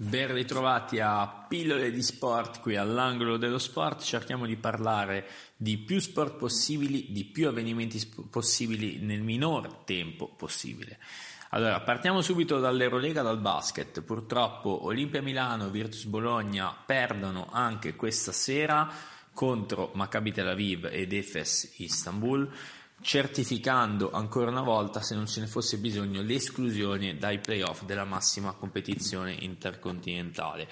Ben ritrovati a Pillole di Sport qui all'angolo dello sport, cerchiamo di parlare di più sport possibili, di più avvenimenti possibili nel minor tempo possibile. Allora, partiamo subito dall'Eurolega, dal basket. Purtroppo Olimpia Milano e Virtus Bologna perdono anche questa sera contro Maccabi Tel Aviv ed Efes Istanbul certificando ancora una volta, se non ce ne fosse bisogno, l'esclusione dai playoff della massima competizione intercontinentale.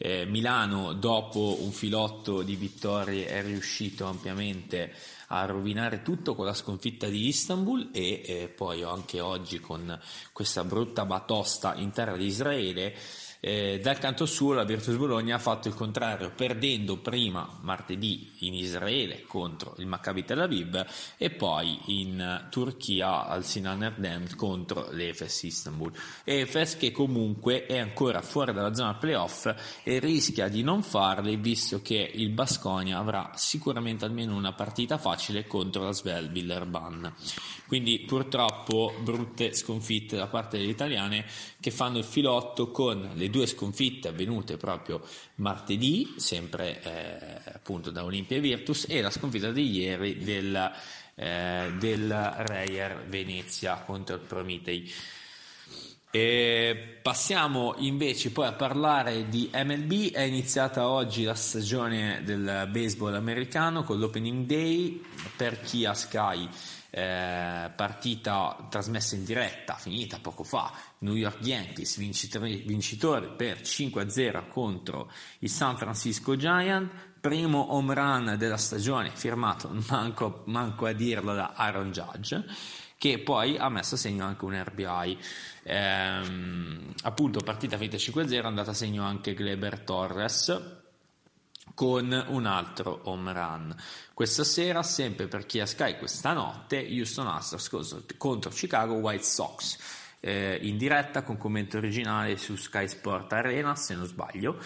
Eh, Milano, dopo un filotto di vittorie, è riuscito ampiamente a rovinare tutto con la sconfitta di Istanbul e eh, poi anche oggi con questa brutta batosta in terra di Israele eh, dal canto suo la Virtus Bologna ha fatto il contrario, perdendo prima martedì in Israele contro il Maccabi Tel Aviv e poi in Turchia al Sinan Erdem contro l'Efes Istanbul. Efes che comunque è ancora fuori dalla zona playoff e rischia di non farli visto che il Basconia avrà sicuramente almeno una partita facile contro la Svel Villerban. Quindi purtroppo brutte sconfitte da parte delle italiane che fanno il filotto con le due sconfitte avvenute proprio martedì, sempre eh, appunto da Olimpia e Virtus, e la sconfitta di ieri del, eh, del Reyer Venezia contro il Prometei. E passiamo invece poi a parlare di MLB, è iniziata oggi la stagione del baseball americano con l'opening day. Per chi ha Sky eh, partita trasmessa in diretta, finita poco fa, New York Yankees vincitori, vincitori per 5-0 contro i San Francisco Giants, primo home run della stagione firmato manco, manco a dirlo da Aaron Judge che poi ha messo a segno anche un RBI. Ehm, appunto, partita finita 5-0, è andata a segno anche Gleber Torres con un altro home run. Questa sera, sempre per chi ha Sky questa notte, Houston Astros contro Chicago White Sox. Eh, in diretta con commento originale su Sky Sport Arena, se non sbaglio.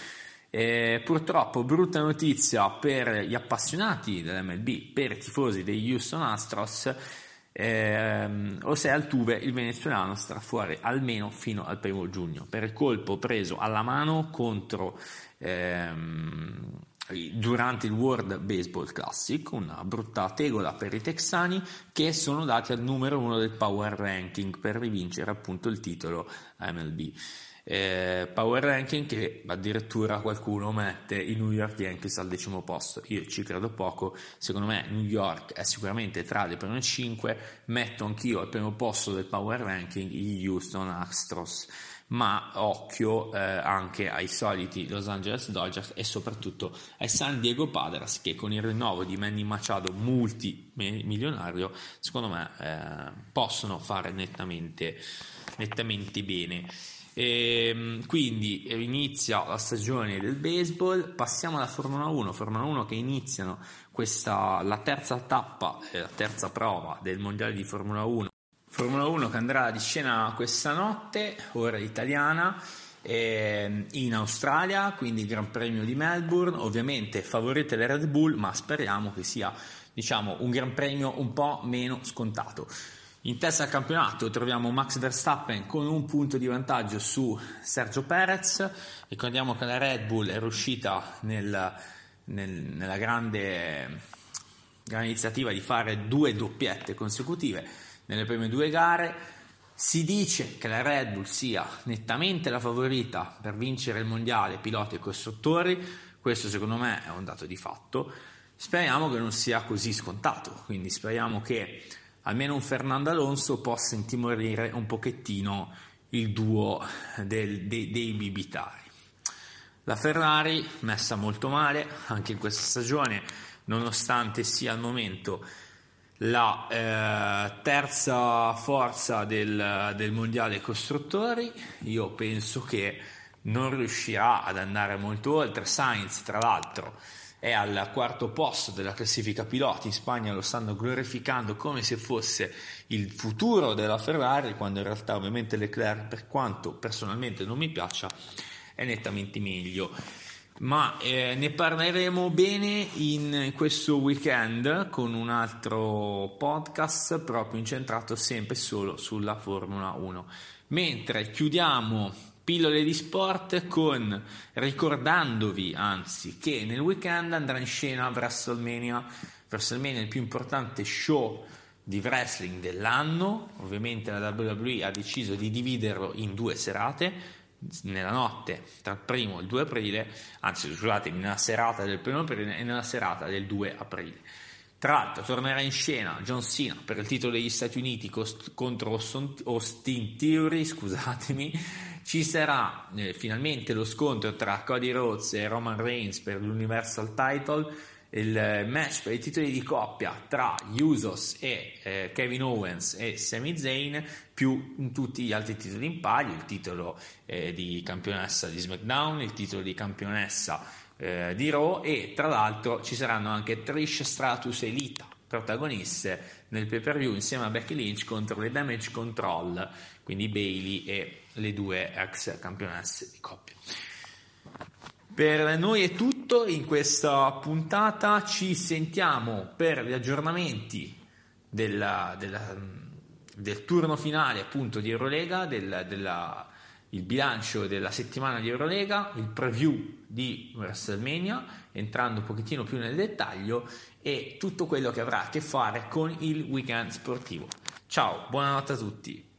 Eh, purtroppo, brutta notizia per gli appassionati dell'MLB, per i tifosi degli Houston Astros. Eh, José Altuve, il venezuelano, starà fuori almeno fino al primo giugno per il colpo preso alla mano contro ehm, durante il World Baseball Classic, una brutta tegola per i texani che sono dati al numero uno del power ranking per rivincere appunto il titolo MLB. Eh, power ranking che addirittura qualcuno mette i New York Yankees al decimo posto. Io ci credo poco, secondo me New York è sicuramente tra le prime 5, metto anch'io al primo posto del power ranking gli Houston Astros ma occhio eh, anche ai soliti Los Angeles Dodgers e soprattutto ai San Diego Padres che con il rinnovo di Manny Machado multimilionario secondo me eh, possono fare nettamente, nettamente bene. E, ehm, quindi inizia la stagione del baseball, passiamo alla Formula 1, Formula 1 che iniziano questa, la terza tappa, eh, la terza prova del mondiale di Formula 1 Formula 1 che andrà di scena questa notte, ora italiana, ehm, in Australia, quindi Gran Premio di Melbourne, ovviamente favorite le Red Bull, ma speriamo che sia diciamo, un Gran Premio un po' meno scontato. In testa al campionato troviamo Max Verstappen con un punto di vantaggio su Sergio Perez. Ricordiamo che la Red Bull è riuscita nel, nel, nella grande, grande iniziativa di fare due doppiette consecutive nelle prime due gare. Si dice che la Red Bull sia nettamente la favorita per vincere il mondiale piloti e costruttori, questo secondo me è un dato di fatto. Speriamo che non sia così scontato, quindi speriamo che almeno un Fernando Alonso possa intimorire un pochettino il duo del, dei, dei bibitari. La Ferrari messa molto male anche in questa stagione, nonostante sia al momento la eh, terza forza del, del mondiale costruttori. Io penso che non riuscirà ad andare molto oltre. Sainz, tra l'altro, è al quarto posto della classifica piloti. In Spagna lo stanno glorificando come se fosse il futuro della Ferrari, quando in realtà, ovviamente, Leclerc, per quanto personalmente non mi piaccia, è nettamente meglio ma eh, ne parleremo bene in questo weekend con un altro podcast proprio incentrato sempre solo sulla Formula 1. Mentre chiudiamo pillole di sport con ricordandovi anzi che nel weekend andrà in scena WrestleMania. WrestleMania è il più importante show di wrestling dell'anno. Ovviamente la WWE ha deciso di dividerlo in due serate nella notte tra il primo e il 2 aprile anzi scusatemi nella serata del primo aprile e nella serata del 2 aprile tra l'altro tornerà in scena John Cena per il titolo degli Stati Uniti contro Austin Theory, scusatemi. Ci sarà eh, finalmente lo scontro tra Cody Rhodes e Roman Reigns per l'Universal Title, il eh, match per i titoli di coppia tra Usos e eh, Kevin Owens e Sami Zayn, più tutti gli altri titoli in palio, il titolo eh, di campionessa di SmackDown, il titolo di campionessa eh, di Raw e tra l'altro ci saranno anche Trish Stratus e Lita protagoniste nel pay per view insieme a Becky Lynch contro le Damage Control quindi Bailey e le due ex campionesse di coppia. Per noi è tutto in questa puntata. Ci sentiamo per gli aggiornamenti della, della, del turno finale appunto di Eurolega del, della il bilancio della settimana di Eurolega, il preview di WrestleMania, entrando un pochettino più nel dettaglio e tutto quello che avrà a che fare con il weekend sportivo. Ciao, buonanotte a tutti.